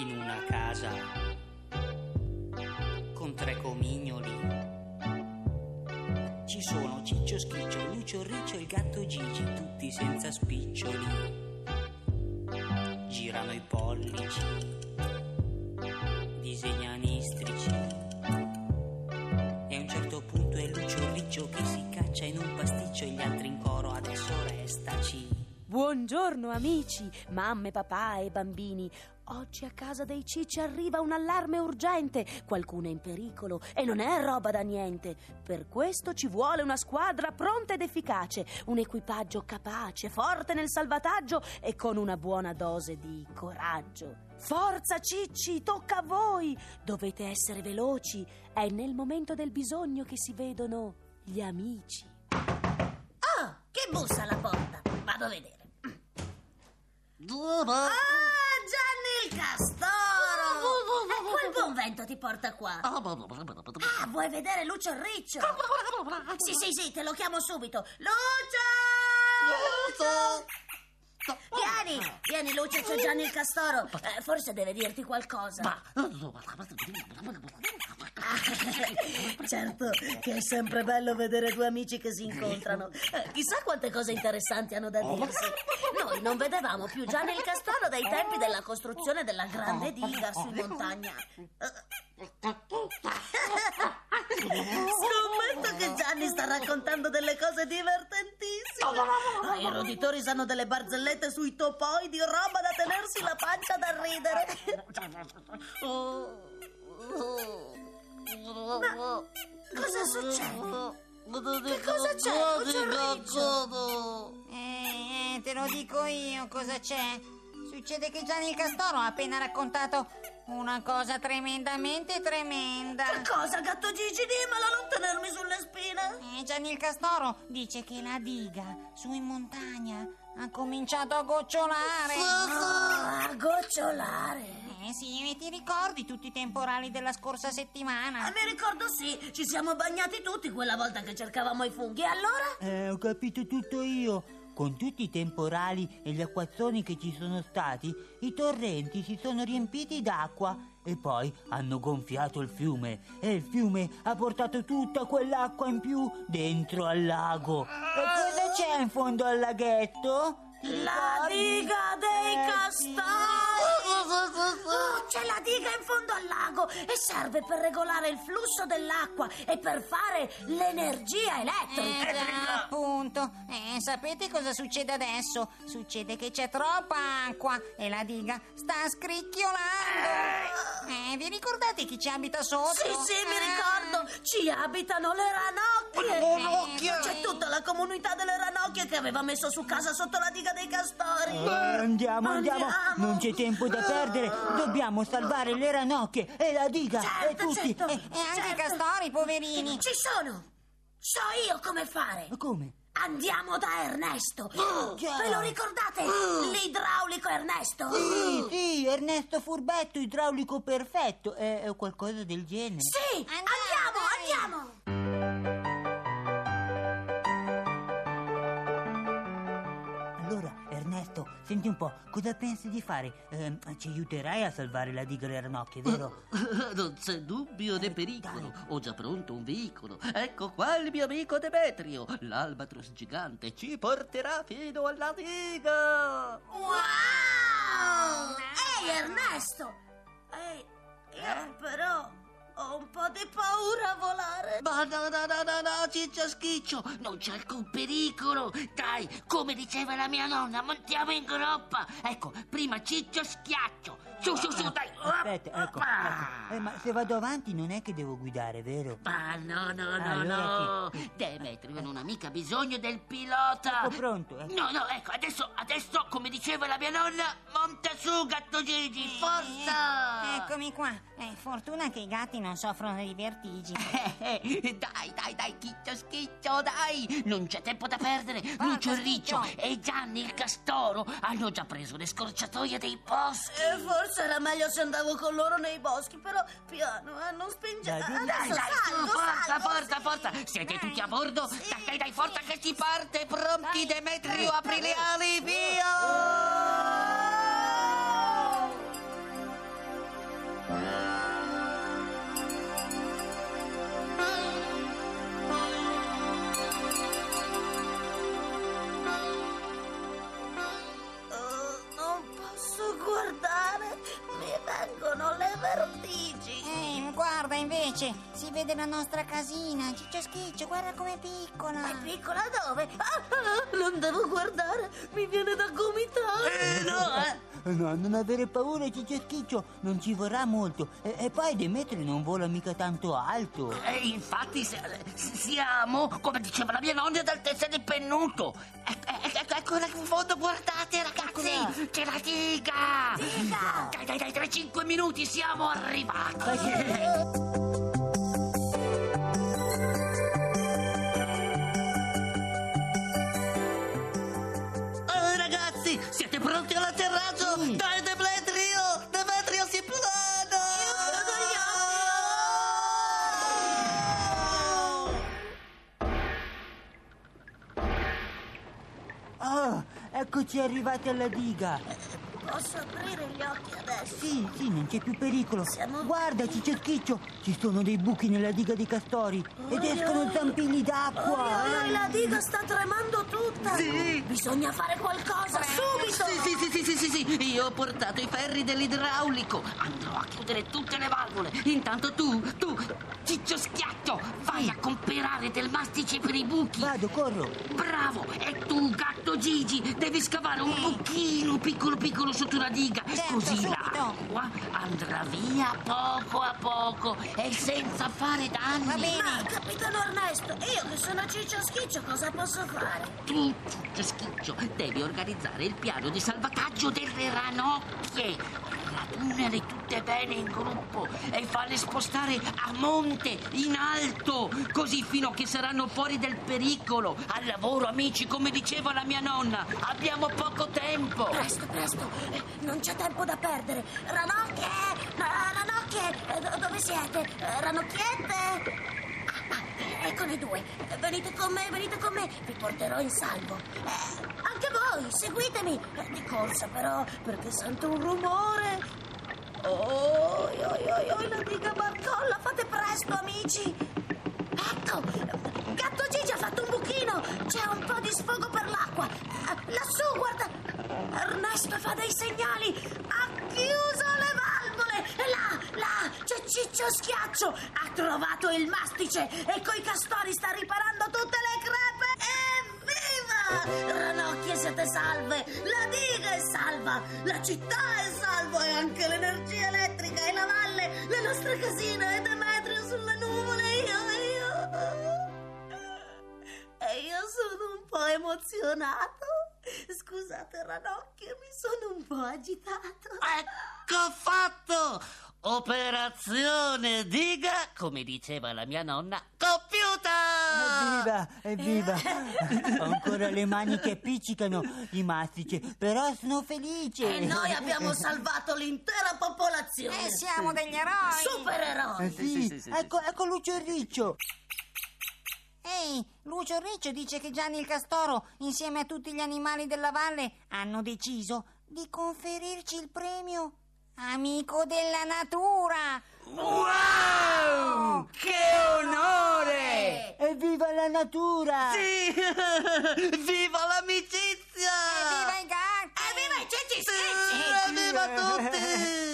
in una casa con tre comignoli. Ci sono Ciccio Schiccio, Lucio Riccio e il gatto Gigi, tutti senza spiccioli. Girano i pollici, disegnano istrici. E a un certo punto è Lucio Riccio che si caccia in un pasticcio e gli altri in coro adesso restaci. Buongiorno amici, mamme, papà e bambini. Oggi a casa dei Cicci arriva un allarme urgente. Qualcuno è in pericolo e non è roba da niente. Per questo ci vuole una squadra pronta ed efficace, un equipaggio capace, forte nel salvataggio e con una buona dose di coraggio. Forza Cicci, tocca a voi! Dovete essere veloci. È nel momento del bisogno che si vedono gli amici. Oh, che bussa alla porta. Vado a vedere. Dove? Ah, Castoro! E quel buon vento ti porta qua. Ah, Ah, vuoi vedere Lucio il Riccio? Sì, sì, sì, te lo chiamo subito. Lucio! Vieni, vieni Lucio, c'è Gianni il Castoro. Eh, forse deve dirti qualcosa. certo che è sempre bello vedere due amici che si incontrano. Eh, chissà quante cose interessanti hanno da dirsi. Noi non vedevamo più Gianni il Castoro dai tempi della costruzione della grande diga su in montagna. Scommetto che Gianni sta raccontando delle cose divertentissime. Ah, I roditori sanno delle barzellette sui topoidi, roba da tenersi la pancia da ridere. Cosa succede? Che cosa c'è, Riccio? Eh, eh, te lo dico io cosa c'è. Succede che Gianni il Castoro ha appena raccontato una cosa tremendamente tremenda. Che cosa, gatto Gigi? Dimmelo, non tenermi sulle spine. Eh, Gianni il Castoro dice che la diga su in montagna ha cominciato a gocciolare. Ah, gocciolare. Eh sì, e ti ricordi tutti i temporali della scorsa Ah, settimana? mi ricordo sì, ci siamo bagnati tutti quella volta che cercavamo i funghi. E allora? Eh, ho capito tutto io. Con tutti i temporali e gli acquazzoni che ci sono stati, i torrenti si sono riempiti d'acqua e poi hanno gonfiato il fiume e il fiume ha portato tutta quell'acqua in più dentro al lago. E cosa c'è in fondo al laghetto? La diga dei Eh, castori! Oh, c'è la diga in fondo al lago e serve per regolare il flusso dell'acqua e per fare l'energia elettrica. Eh, già, appunto. Eh, sapete cosa succede adesso? Succede che c'è troppa acqua e la diga sta scricchiolando. Eh, vi ricordate chi ci abita sotto? Sì, sì, mi Eh, ricordo! Ci abitano le ranocchie! Ranocchie? C'è tutta la comunità delle ranocchie che aveva messo su casa sotto la diga dei castori! Eh, andiamo, andiamo, Andiamo. non c'è tempo da perdere, dobbiamo salvare le ranocchie e la diga e Certo, tutti. certo. Eh, E anche i Certo. castori, poverini. Ci sono! So io come fare! come? Andiamo da Ernesto! già. Ve lo ricordate? L'idraulico Ernesto? Sì, sì, Ernesto Furbetto, idraulico perfetto, è, è qualcosa del genere. Sì! Andiamo, Andiamo, andiamo! Allora, Ernesto, senti un po', cosa pensi di fare? Ehm, ci aiuterai a salvare la diga delle ranocchie, vero? Non c'è dubbio né Eh, pericolo. dai. Ho già pronto un veicolo. Ecco qua il mio amico Demetrio. L'albatros gigante ci porterà fino alla diga. Wow! Ehi Ernesto! Ehi, io però ho un po' di paura a volare. Ma no, no, no, no, no, ciccia schiccio. Non c'è alcun pericolo. Dai, come diceva la mia nonna, montiamo in groppa. Ecco, prima ciccio schiaccio. Su, su, su, dai. Aspetta, ecco, ecco. Eh, ma se vado avanti non è che devo guidare, vero? Ma no, no, no, Allora no. Demetrio non ha mica bisogno del pilota. Ecco pronto, eh. No, no, ecco, adesso, adesso, come diceva la mia nonna, monta su, gatto Gigi, forza! Eccomi qua. Eh, fortuna che i gatti non soffrono di vertigini. Eh, eh, dai, dai, dai, chiccio schiccio, dai! Non c'è tempo da perdere! Lucio il Riccio e Gianni il Castoro hanno già preso le scorciatoie dei boschi! E forse era meglio se andavo con loro nei boschi, però piano, eh, non spingere. Dai, dai, Dai, dai, su, salgo, forza, salgo, forza, sì. forza! Siete tutti a bordo? Dai, dai, dai, forza che si parte! Pronti, Demetrio, apri le ali, via! Oh, guarda invece, si vede la nostra casina. Ciccio Schiccio, guarda com'è piccola. È piccola dove? Ah, ah, non devo guardare, mi viene da gomitare. Eh, no, eh. No, non avere paura, Ciccio Schiccio, non ci vorrà molto. E, e poi Demetri non vola mica tanto alto. Eh, infatti si- siamo, come diceva la mia nonna, d'altezza di pennuto. Ecco, ecco, ecco là in fondo, guardate ragazzi, c'è la diga. Diga! Dai, dai, dai, tra cinque minuti siamo arrivati. Eccoci arrivati alla diga. Posso aprire gli occhi adesso? Sì, sì, non c'è più pericolo. Siamo- Guarda, Ciccio Schiccio, ci sono dei buchi nella diga di Castori ed Oi, escono oi. zampilli d'acqua. Oi, oi, la diga sta tremando tutta. Sì. Bisogna fare qualcosa, subito. Sì, sì, sì, sì, sì, sì, sì, io ho portato i ferri dell'idraulico. Andrò a chiudere tutte le valvole. Intanto tu, tu, ciccio schiaccio, vai a comprare del mastice per i buchi. Vado, corro. Bravo! E tu, gatto Gigi, devi scavare un pochino piccolo piccolo sotto la diga. Certo, Così subito. l'acqua andrà via poco a poco e senza fare danni. Va bene. Ma, capitano Ernesto, io che sono Ciccio Schiccio, cosa posso fare? Tu, Ciccio Schiccio, devi organizzare il piano di salvataggio delle ranocchie. Radunale tutte bene in gruppo e farle spostare a monte, in alto, così fino a che saranno fuori del pericolo. Al lavoro, amici, come diceva la mia nonna, abbiamo poco tempo. Presto, presto, eh, non c'è tempo da perdere. Ranocchie, ra- ranocchie, eh, do- dove siete? Eh, Ranocchiette? Eccoli due, venite con me, venite con me, vi porterò in salvo. Eh, anche voi, seguitemi. Eh, Di corsa però, perché sento un rumore. Oh, oi, oi, oi, la diga barcolla, fate presto, amici. Ecco, Gatto Gigi ha fatto un buchino. C'è un po' di sfogo per l'acqua. Eh, Lassù, guarda. Ernesto fa dei segnali. Ha chiuso le Ciccio Schiaccio. Ha trovato il mastice e coi castori sta riparando tutte le crepe. Evviva! Ranocchie siete salve. La diga è salva. La città è salva e anche l'energia elettrica e la valle. Le nostre casine e Demetrio sulle nuvole. Io, io. E io sono un po' emozionato. Scusate, Ranocchio, mi sono un po' agitato. Ecco fatto! Operazione diga, come diceva la mia nonna, compiuta! Evviva, evviva. Ho ancora le mani che appiccicano di mastice, però sono felice. E noi abbiamo salvato l'intera popolazione. Eh, siamo degli eroi. Supereroi. Eh, sì, ecco, ecco Lucio Riccio. Ehi, Lucio Riccio dice che Gianni il Castoro, insieme a tutti gli animali della valle, hanno deciso di conferirci il premio Amico della Natura. Wow! Che onore! Evviva la natura! Sì! Viva l'amicizia! Viva i gatti! Evviva i cicci schicci! Evviva tutti!